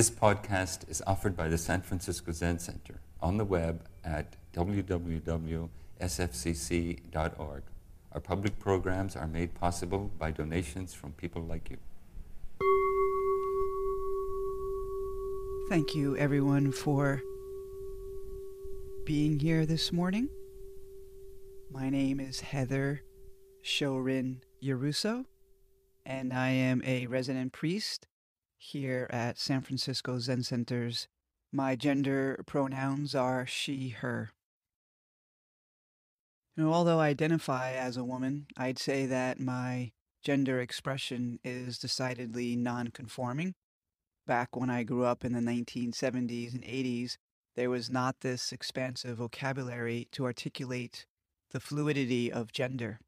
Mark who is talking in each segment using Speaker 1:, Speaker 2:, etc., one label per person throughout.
Speaker 1: This podcast is offered by the San Francisco Zen Center on the web at www.sfzc.org. Our public programs are made possible by donations from people like you.
Speaker 2: Thank you, everyone, for being here this morning. My name is Heather Shoren Iarusso, and I am a resident priest here at San Francisco Zen Center's. My gender pronouns are she, her. Although I identify as a woman, I'd say that my gender expression is decidedly non-conforming. Back when I grew up in the 1970s and 80s, there was not this expansive vocabulary to articulate the fluidity of gender.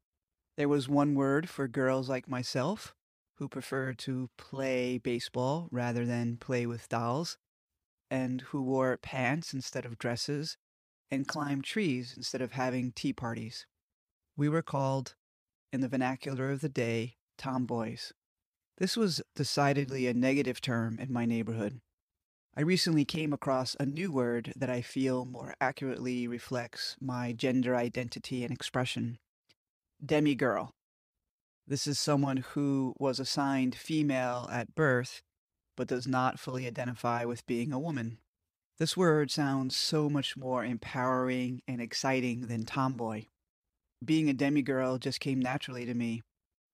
Speaker 2: There was one word for girls like myself who preferred to play baseball rather than play with dolls, and who wore pants instead of dresses, and climbed trees instead of having tea parties. We were called, in the vernacular of the day, tomboys. This was decidedly a negative term in my neighborhood. I recently came across a new word that I feel more accurately reflects my gender identity and expression demigirl. This is someone who was assigned female at birth, but does not fully identify with being a woman. This word sounds so much more empowering and exciting than tomboy. Being a demigirl just came naturally to me.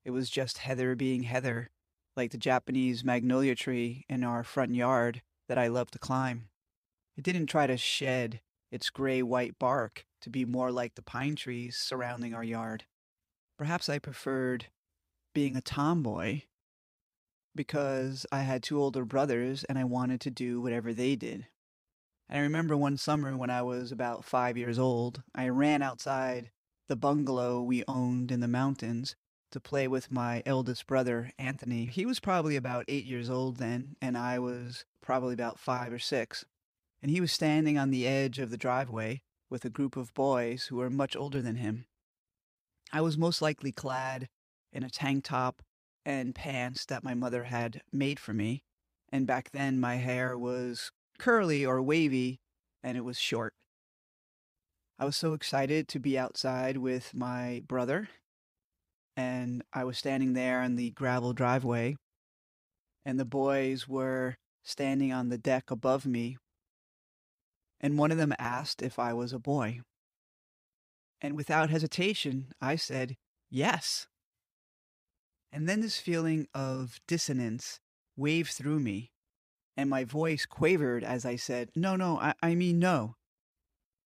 Speaker 2: It was just Heather being Heather, like the Japanese magnolia tree in our front yard that I love to climb. It didn't try to shed its gray white bark to be more like the pine trees surrounding our yard. Perhaps I preferred being a tomboy because I had two older brothers and I wanted to do whatever they did. And I remember one summer when I was about five years old, I ran outside the bungalow we owned in the mountains to play with my eldest brother, Anthony. He was probably about eight years old then, and I was probably about five or six. And he was standing on the edge of the driveway with a group of boys who were much older than him. I was most likely clad in a tank top and pants that my mother had made for me. And back then, my hair was curly or wavy, and it was short. I was so excited to be outside with my brother, and I was standing there on the gravel driveway, and the boys were standing on the deck above me, and one of them asked if I was a boy. And without hesitation, I said, yes. And then this feeling of dissonance waved through me, and my voice quavered as I said, No, no, I, I mean no.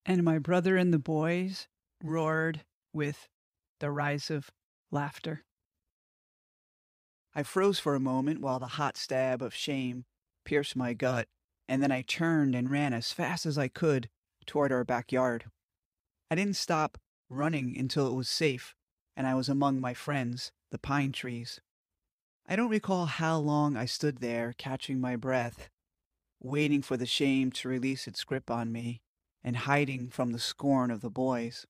Speaker 2: And my brother and the boys roared with derisive laughter. I froze for a moment while the hot stab of shame pierced my gut, and then I turned and ran as fast as I could toward our backyard. I didn't stop running until it was safe and I was among my friends, the pine trees. I don't recall how long I stood there catching my breath, waiting for the shame to release its grip on me and hiding from the scorn of the boys.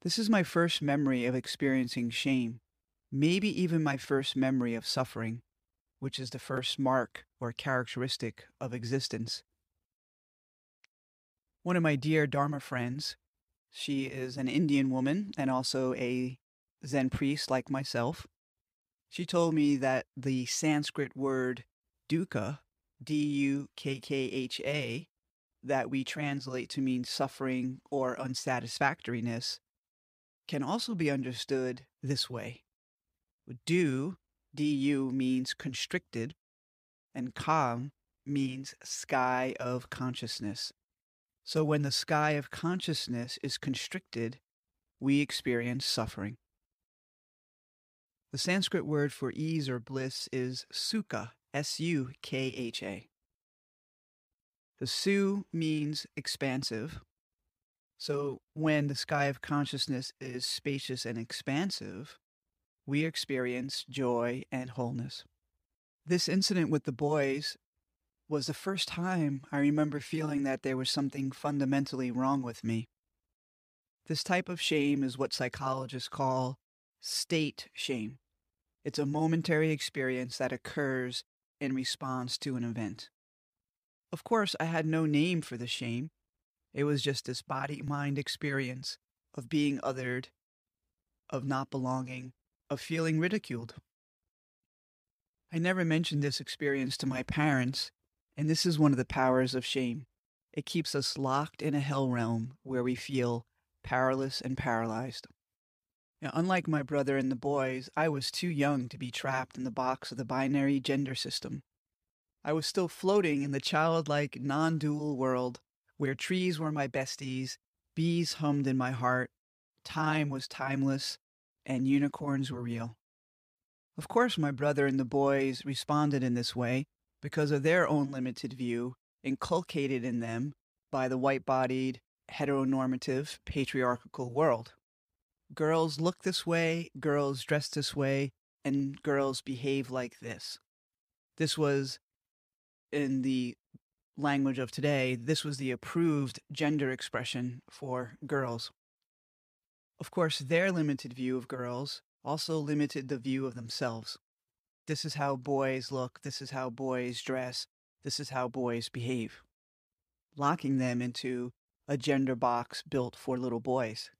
Speaker 2: This is my first memory of experiencing shame, maybe even my first memory of suffering, which is the first mark or characteristic of existence. One of my dear Dharma friends, she is an Indian woman and also a Zen priest like myself. She told me that the Sanskrit word dukkha, D U K K H A, that we translate to mean suffering or unsatisfactoriness, can also be understood this way. Du, du means constricted, and kam means sky of consciousness. So when the sky of consciousness is constricted, we experience suffering. The Sanskrit word for ease or bliss is sukha, S U K H A. The su means expansive. So when the sky of consciousness is spacious and expansive, we experience joy and wholeness. This incident with the boys was the first time I remember feeling that there was something fundamentally wrong with me. This type of shame is what psychologists call state shame. It's a momentary experience that occurs in response to an event. Of course, I had no name for the shame. It was just this body mind experience of being othered, of not belonging, of feeling ridiculed. I never mentioned this experience to my parents, and this is one of the powers of shame. It keeps us locked in a hell realm where we feel powerless and paralyzed. Now, unlike my brother and the boys, I was too young to be trapped in the box of the binary gender system. I was still floating in the childlike, non dual world where trees were my besties, bees hummed in my heart, time was timeless, and unicorns were real. Of course, my brother and the boys responded in this way because of their own limited view inculcated in them by the white bodied, heteronormative, patriarchal world. Girls look this way, girls dress this way, and girls behave like this. This was, in the language of today, this was the approved gender expression for girls. Of course, their limited view of girls also limited the view of themselves. This is how boys look, this is how boys dress, this is how boys behave, locking them into a gender box built for little boys,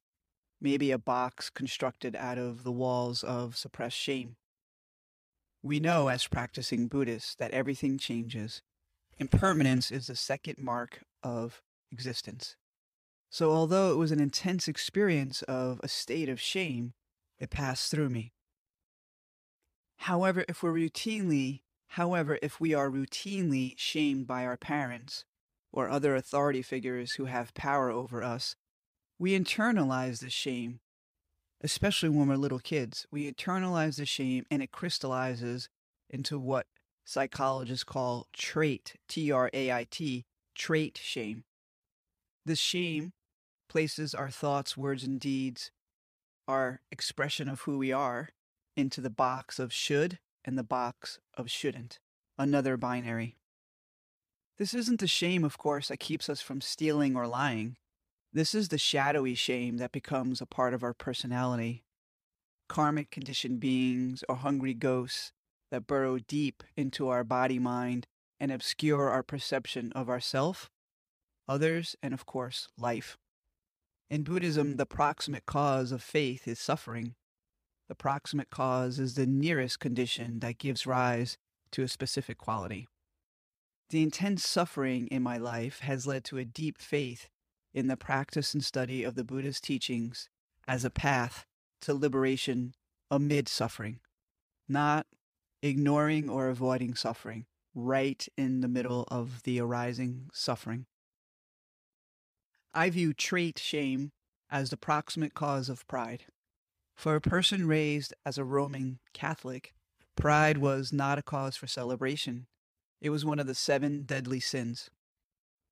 Speaker 2: maybe a box constructed out of the walls of suppressed shame. We know as practicing Buddhists that everything changes. Impermanence is the second mark of existence. So, although it was an intense experience of a state of shame, it passed through me. However, if we're routinely, however, if we are routinely shamed by our parents or other authority figures who have power over us, we internalize the shame, especially when we're little kids. We internalize the shame and it crystallizes into what psychologists call trait, T R A I T, trait shame. This shame places our thoughts, words, and deeds our expression of who we are into the box of should and the box of shouldn't, another binary. This isn't the shame, of course, that keeps us from stealing or lying. This is the shadowy shame that becomes a part of our personality. Karmic conditioned beings or hungry ghosts that burrow deep into our body mind and obscure our perception of ourself, others, and of course, life. In Buddhism, the proximate cause of faith is suffering. The proximate cause is the nearest condition that gives rise to a specific quality. The intense suffering in my life has led to a deep faith in the practice and study of the Buddha's teachings as a path to liberation amid suffering, not ignoring or avoiding suffering, right in the middle of the arising suffering. I view trait shame as the proximate cause of pride. For a person raised as a Roman Catholic, pride was not a cause for celebration. It was one of the seven deadly sins.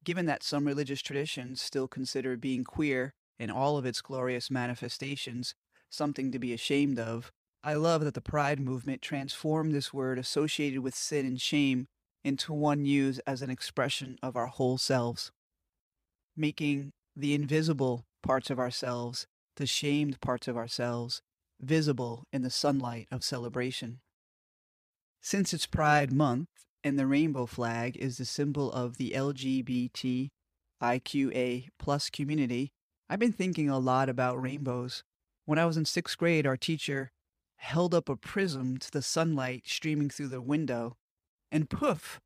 Speaker 2: Given that some religious traditions still consider being queer in all of its glorious manifestations something to be ashamed of, I love that the pride movement transformed this word associated with sin and shame into one used as an expression of our whole selves making the invisible parts of ourselves, the shamed parts of ourselves, visible in the sunlight of celebration. Since it's Pride Month and the rainbow flag is the symbol of the LGBTIQA plus community, I've been thinking a lot about rainbows. When I was in sixth grade, our teacher held up a prism to the sunlight streaming through the window, and poof,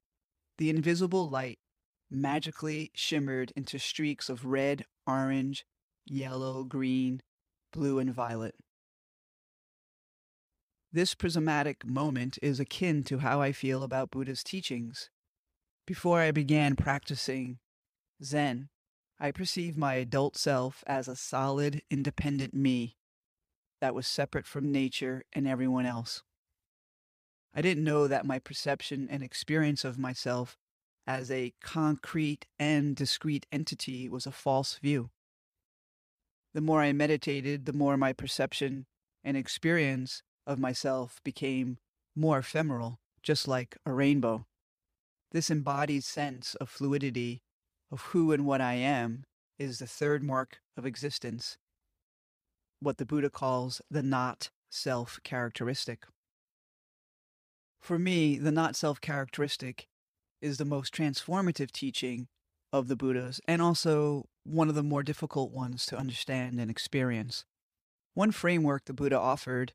Speaker 2: the invisible light magically shimmered into streaks of red, orange, yellow, green, blue, and violet. This prismatic moment is akin to how I feel about Buddha's teachings. Before I began practicing Zen, I perceived my adult self as a solid, independent me that was separate from nature and everyone else. I didn't know that my perception and experience of myself as a concrete and discrete entity was a false view. The more I meditated, the more my perception and experience of myself became more ephemeral, just like a rainbow. This embodied sense of fluidity of who and what I am is the third mark of existence, what the Buddha calls the not self characteristic. For me, the not self characteristic is the most transformative teaching of the Buddhas and also one of the more difficult ones to understand and experience. One framework the Buddha offered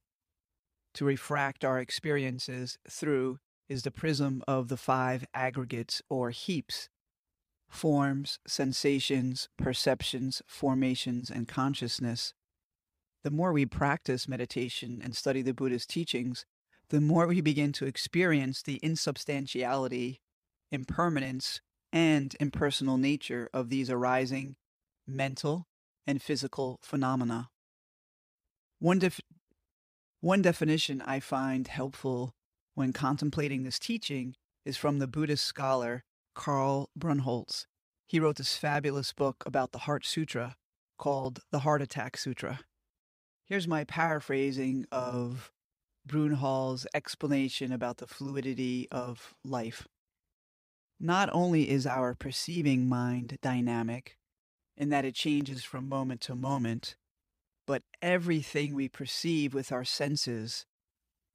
Speaker 2: to refract our experiences through is the prism of the five aggregates or heaps forms, sensations, perceptions, formations, and consciousness. The more we practice meditation and study the Buddha's teachings, the more we begin to experience the insubstantiality, impermanence, and impersonal nature of these arising mental and physical phenomena. One, def- one definition I find helpful when contemplating this teaching is from the Buddhist scholar Karl Brunnhölzl. He wrote this fabulous book about the Heart Sutra called the Heart Attack Sutra. Here's my paraphrasing of Brunnhölzl's explanation about the fluidity of life. Not only is our perceiving mind dynamic in that it changes from moment to moment, but everything we perceive with our senses,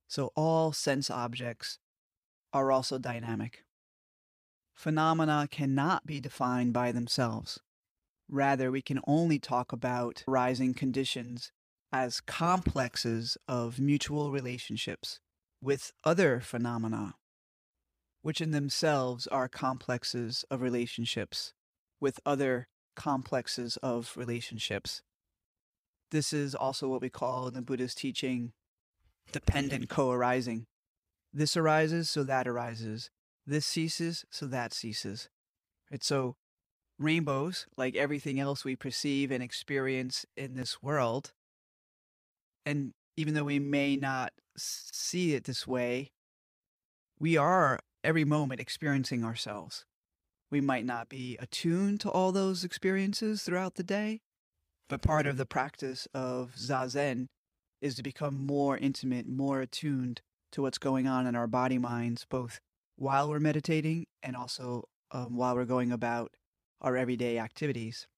Speaker 2: so all sense objects, are also dynamic. Phenomena cannot be defined by themselves. Rather, we can only talk about rising conditions as complexes of mutual relationships with other phenomena, which in themselves are complexes of relationships with other complexes of relationships. This is also what we call in the Buddhist teaching mm-hmm. dependent co arising. This arises, so that arises. This ceases, so that ceases. So, rainbows, like everything else we perceive and experience in this world, and even though we may not see it this way, we are every moment experiencing ourselves. We might not be attuned to all those experiences throughout the day, but part of the practice of Zazen is to become more intimate, more attuned to what's going on in our body minds, both while we're meditating and also um, while we're going about our everyday activities.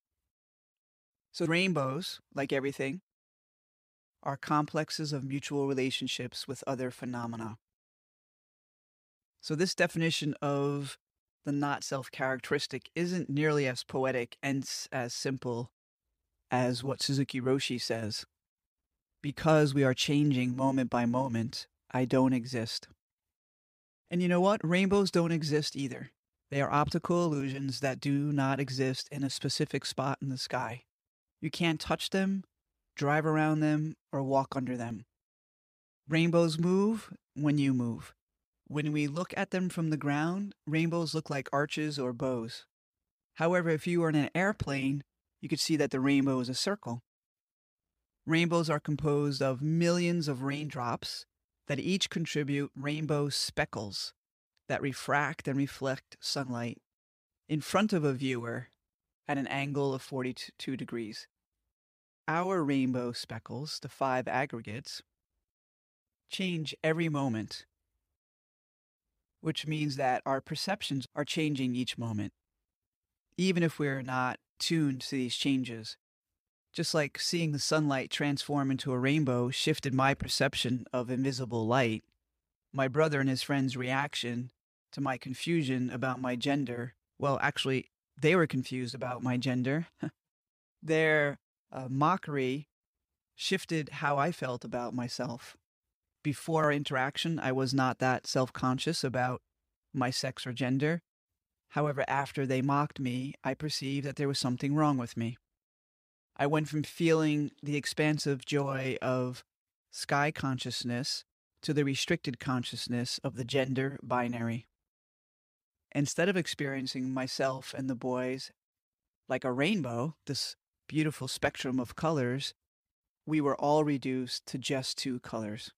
Speaker 2: So, rainbows, like everything, are complexes of mutual relationships with other phenomena. So, this definition of the not self characteristic isn't nearly as poetic and as simple as what Suzuki Roshi says. Because we are changing moment by moment, I don't exist. And you know what? Rainbows don't exist either. They are optical illusions that do not exist in a specific spot in the sky. You can't touch them, drive around them, or walk under them. Rainbows move when you move. When we look at them from the ground, rainbows look like arches or bows. However, if you are in an airplane, you could see that the rainbow is a circle. Rainbows are composed of millions of raindrops that each contribute rainbow speckles that refract and reflect sunlight in front of a viewer at an angle of 42 degrees. Our rainbow speckles, the five aggregates, change every moment, which means that our perceptions are changing each moment, even if we're not tuned to these changes. Just like seeing the sunlight transform into a rainbow shifted my perception of invisible light, my brother and his friend's reaction to my confusion about my gender well, actually, they were confused about my gender. Their uh, mockery shifted how I felt about myself. Before our interaction, I was not that self conscious about my sex or gender. However, after they mocked me, I perceived that there was something wrong with me. I went from feeling the expansive joy of sky consciousness to the restricted consciousness of the gender binary. Instead of experiencing myself and the boys like a rainbow, this beautiful spectrum of colors, we were all reduced to just two colors.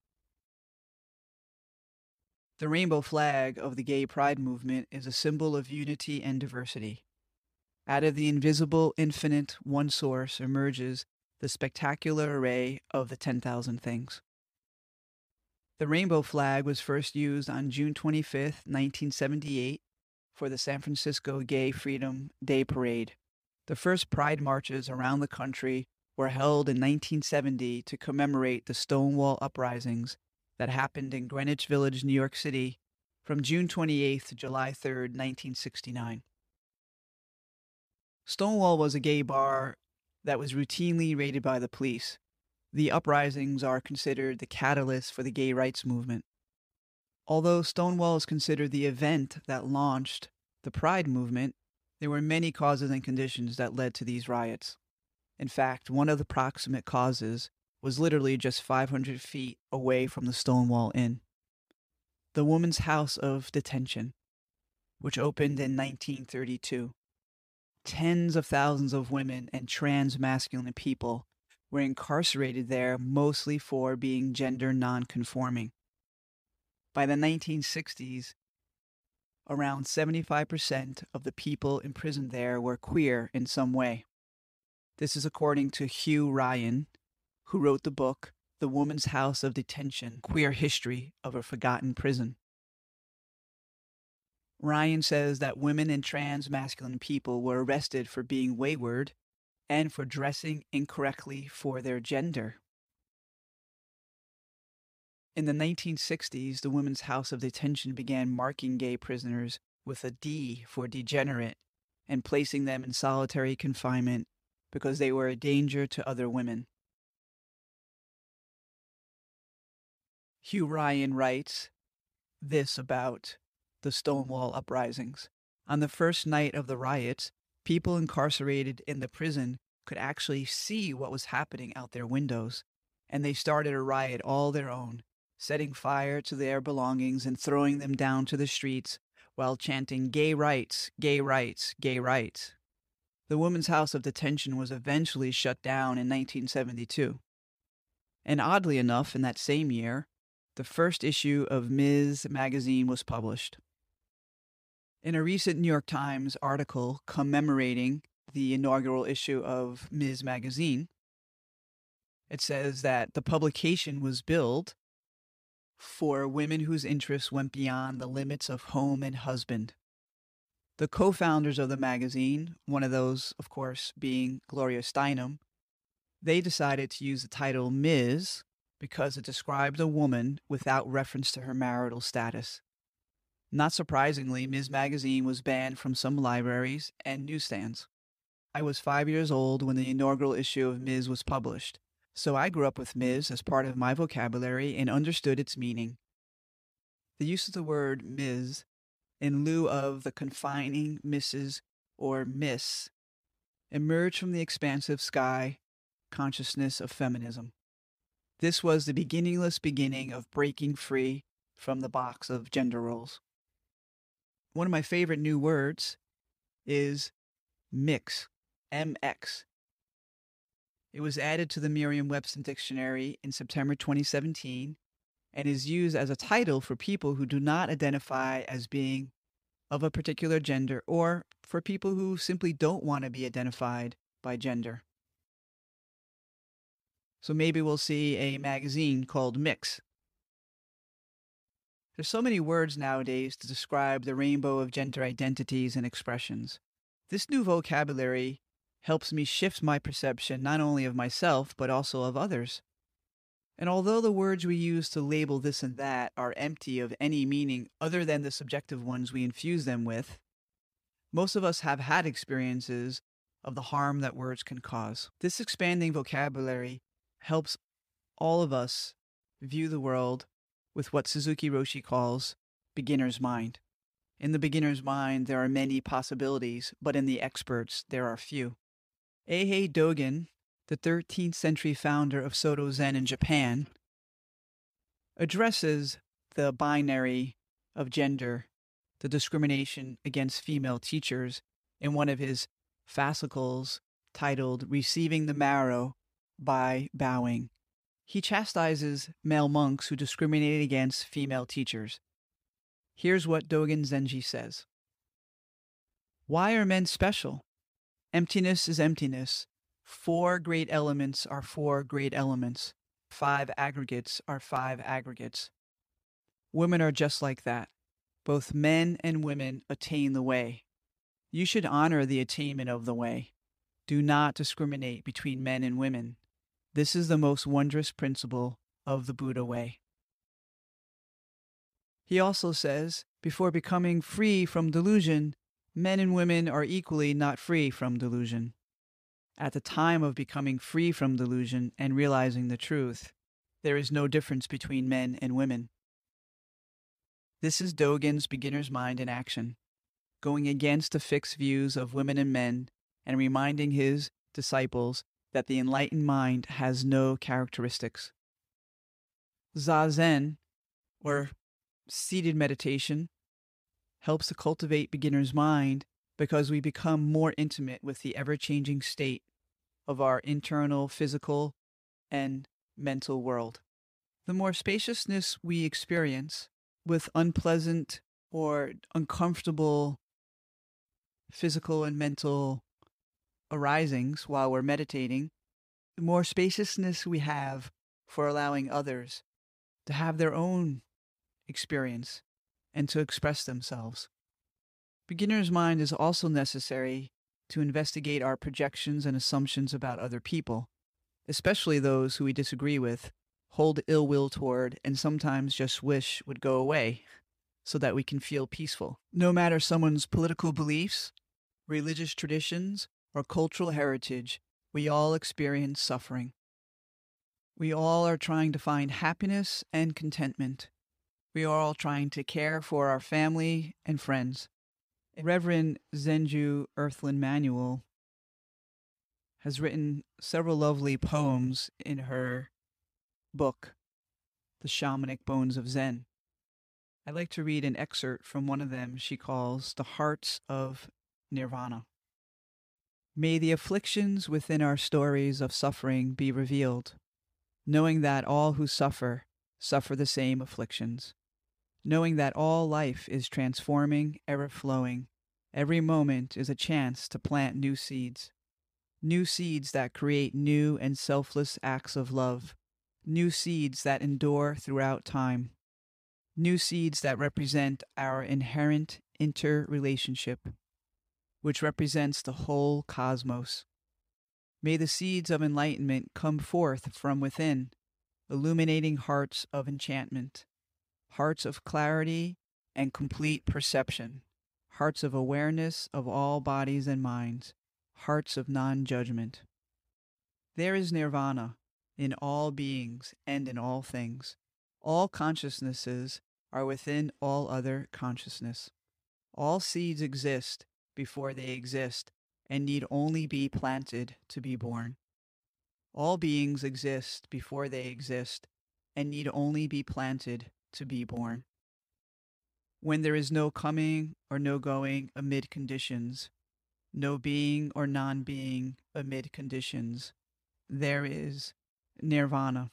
Speaker 2: The rainbow flag of the gay pride movement is a symbol of unity and diversity. Out of the invisible, infinite one source emerges the spectacular array of the 10,000 things. The rainbow flag was first used on June 25, 1978, for the San Francisco Gay Freedom Day Parade. The first pride marches around the country were held in 1970 to commemorate the Stonewall uprisings that happened in Greenwich Village, New York City from June 28th to July 3rd, 1969. Stonewall was a gay bar that was routinely raided by the police. The uprisings are considered the catalyst for the gay rights movement. Although Stonewall is considered the event that launched the Pride movement, there were many causes and conditions that led to these riots. In fact, one of the proximate causes was literally just 500 feet away from the Stonewall Inn. The Woman's House of Detention, which opened in 1932. Tens of thousands of women and trans masculine people were incarcerated there mostly for being gender nonconforming. By the 1960s, around 75% of the people imprisoned there were queer in some way. This is according to Hugh Ryan, who wrote the book The Woman's House of Detention Queer History of a Forgotten Prison. Ryan says that women and trans masculine people were arrested for being wayward and for dressing incorrectly for their gender. In the 1960s, the Women's House of Detention began marking gay prisoners with a D for degenerate and placing them in solitary confinement because they were a danger to other women. Hugh Ryan writes this about the Stonewall uprisings. On the first night of the riots, people incarcerated in the prison could actually see what was happening out their windows, and they started a riot all their own, setting fire to their belongings and throwing them down to the streets while chanting gay rights, gay rights, gay rights. The Women's House of Detention was eventually shut down in 1972. And oddly enough, in that same year, the first issue of Ms. magazine was published. In a recent New York Times article commemorating the inaugural issue of Ms. Magazine, it says that the publication was billed for women whose interests went beyond the limits of home and husband. The co founders of the magazine, one of those, of course, being Gloria Steinem, they decided to use the title Ms. because it described a woman without reference to her marital status. Not surprisingly, Ms. Magazine was banned from some libraries and newsstands. I was five years old when the inaugural issue of Ms. was published, so I grew up with Ms. as part of my vocabulary and understood its meaning. The use of the word Ms. in lieu of the confining Mrs. or Miss emerged from the expansive sky consciousness of feminism. This was the beginningless beginning of breaking free from the box of gender roles. One of my favorite new words is mix, MX. It was added to the Merriam Webster Dictionary in September 2017 and is used as a title for people who do not identify as being of a particular gender or for people who simply don't want to be identified by gender. So maybe we'll see a magazine called Mix. There's so many words nowadays to describe the rainbow of gender identities and expressions. This new vocabulary helps me shift my perception not only of myself, but also of others. And although the words we use to label this and that are empty of any meaning other than the subjective ones we infuse them with, most of us have had experiences of the harm that words can cause. This expanding vocabulary helps all of us view the world with what Suzuki Roshi calls beginner's mind. In the beginner's mind, there are many possibilities, but in the experts, there are few. Eihei Dogen, the 13th century founder of Soto Zen in Japan, addresses the binary of gender, the discrimination against female teachers, in one of his fascicles titled Receiving the Marrow by bowing. He chastises male monks who discriminate against female teachers. Here's what Dogen Zenji says Why are men special? Emptiness is emptiness. Four great elements are four great elements. Five aggregates are five aggregates. Women are just like that. Both men and women attain the way. You should honor the attainment of the way. Do not discriminate between men and women. This is the most wondrous principle of the Buddha way. He also says, before becoming free from delusion, men and women are equally not free from delusion. At the time of becoming free from delusion and realizing the truth, there is no difference between men and women. This is Dogen's beginner's mind in action, going against the fixed views of women and men and reminding his disciples that the enlightened mind has no characteristics. Zazen, or seated meditation, helps to cultivate beginner's mind because we become more intimate with the ever changing state of our internal physical and mental world. The more spaciousness we experience with unpleasant or uncomfortable physical and mental arisings while we're meditating, the more spaciousness we have for allowing others to have their own experience and to express themselves. Beginner's mind is also necessary to investigate our projections and assumptions about other people, especially those who we disagree with, hold ill will toward, and sometimes just wish would go away so that we can feel peaceful. No matter someone's political beliefs, religious traditions, or cultural heritage, we all experience suffering. We all are trying to find happiness and contentment. We are all trying to care for our family and friends. Reverend Zenju Earthlyn Manuel has written several lovely poems in her book, The Shamanic Bones of Zen. I'd like to read an excerpt from one of them she calls The Hearts of Nirvana. May the afflictions within our stories of suffering be revealed, knowing that all who suffer suffer the same afflictions, knowing that all life is transforming, ever flowing. Every moment is a chance to plant new seeds, new seeds that create new and selfless acts of love, new seeds that endure throughout time, new seeds that represent our inherent interrelationship which represents the whole cosmos. May the seeds of enlightenment come forth from within, illuminating hearts of enchantment, hearts of clarity and complete perception, hearts of awareness of all bodies and minds, hearts of non judgment. There is nirvana in all beings and in all things. All consciousnesses are within all other consciousness. All seeds exist before they exist and need only be planted to be born. All beings exist before they exist and need only be planted to be born. When there is no coming or no going amid conditions, no being or non being amid conditions, there is nirvana.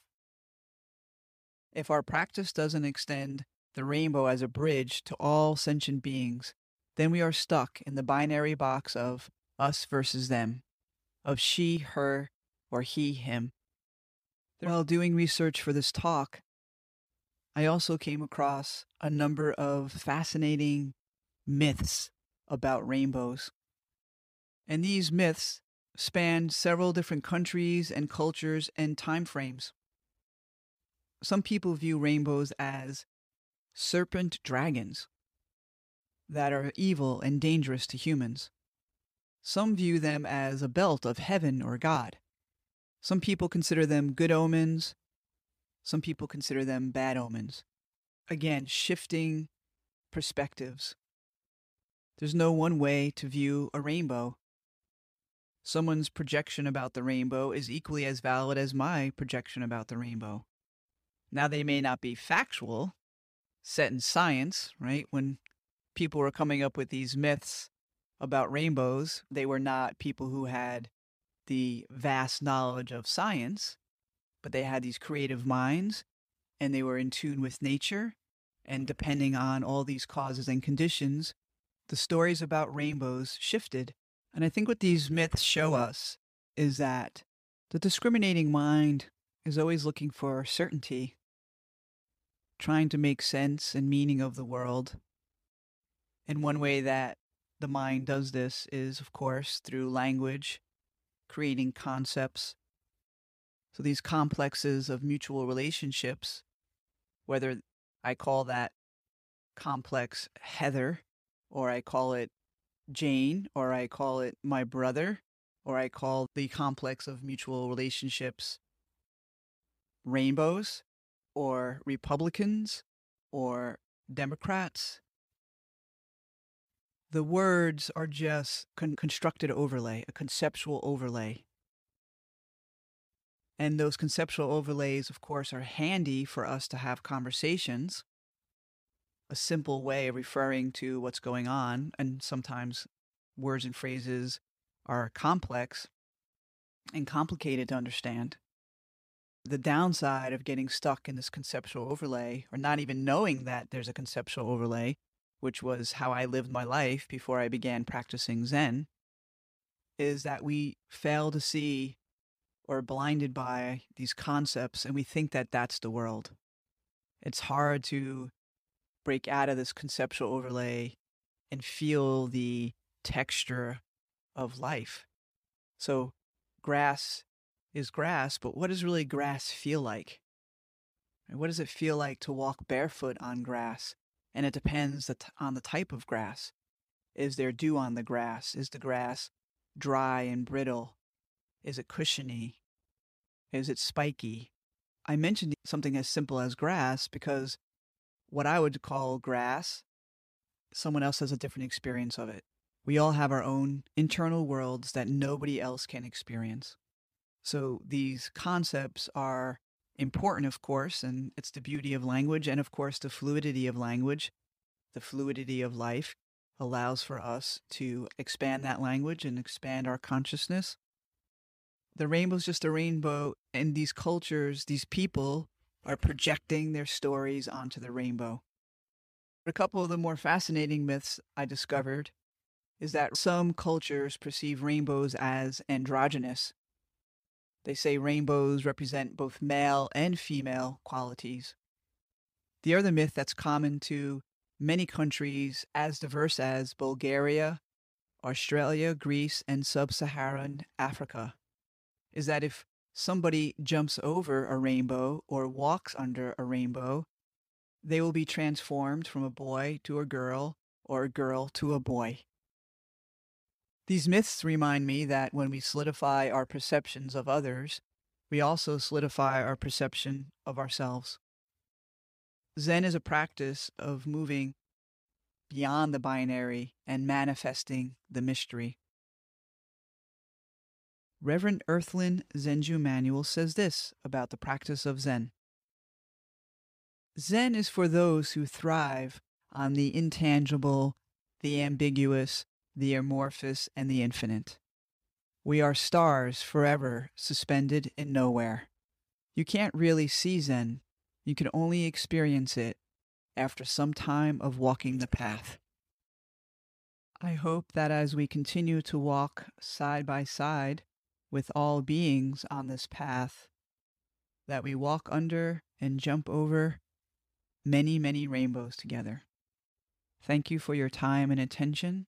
Speaker 2: If our practice doesn't extend the rainbow as a bridge to all sentient beings, then we are stuck in the binary box of us versus them, of she, her, or he, him. While doing research for this talk, I also came across a number of fascinating myths about rainbows. And these myths spanned several different countries and cultures and time frames. Some people view rainbows as serpent dragons that are evil and dangerous to humans. Some view them as a belt of heaven or God. Some people consider them good omens. Some people consider them bad omens. Again, shifting perspectives. There's no one way to view a rainbow. Someone's projection about the rainbow is equally as valid as my projection about the rainbow. Now, they may not be factual, set in science, right? When people were coming up with these myths about rainbows. They were not people who had the vast knowledge of science, but they had these creative minds and they were in tune with nature. And depending on all these causes and conditions, the stories about rainbows shifted. And I think what these myths show us is that the discriminating mind is always looking for certainty, trying to make sense and meaning of the world and one way that the mind does this is, of course, through language, creating concepts. So these complexes of mutual relationships, whether I call that complex Heather, or I call it Jane, or I call it my brother, or I call the complex of mutual relationships rainbows, or Republicans, or Democrats. The words are just con- constructed overlay, a conceptual overlay. And those conceptual overlays, of course, are handy for us to have conversations. A simple way of referring to what's going on, and sometimes words and phrases are complex and complicated to understand. The downside of getting stuck in this conceptual overlay, or not even knowing that there's a conceptual overlay, which was how I lived my life before I began practicing Zen, is that we fail to see or are blinded by these concepts and we think that that's the world. It's hard to break out of this conceptual overlay and feel the texture of life. So, grass is grass, but what does really grass feel like? What does it feel like to walk barefoot on grass? And it depends on the type of grass. Is there dew on the grass? Is the grass dry and brittle? Is it cushiony? Is it spiky? I mentioned something as simple as grass because what I would call grass, someone else has a different experience of it. We all have our own internal worlds that nobody else can experience. So these concepts are important, of course, and it's the beauty of language and, of course, the fluidity of language, the fluidity of life allows for us to expand that language and expand our consciousness. The rainbow is just a rainbow, and these cultures, these people, are projecting their stories onto the rainbow. A couple of the more fascinating myths I discovered is that some cultures perceive rainbows as androgynous, they say rainbows represent both male and female qualities. The other myth that's common to many countries as diverse as Bulgaria, Australia, Greece, and sub Saharan Africa is that if somebody jumps over a rainbow or walks under a rainbow, they will be transformed from a boy to a girl or a girl to a boy. These myths remind me that when we solidify our perceptions of others, we also solidify our perception of ourselves. Zen is a practice of moving beyond the binary and manifesting the mystery. Reverend Earthlyn Zenju Manuel says this about the practice of Zen Zen is for those who thrive on the intangible, the ambiguous, the amorphous, and the infinite. We are stars forever suspended in nowhere. You can't really see Zen, you can only experience it after some time of walking the path. I hope that as we continue to walk side by side with all beings on this path, that we walk under and jump over many, many rainbows together. Thank you for your time and attention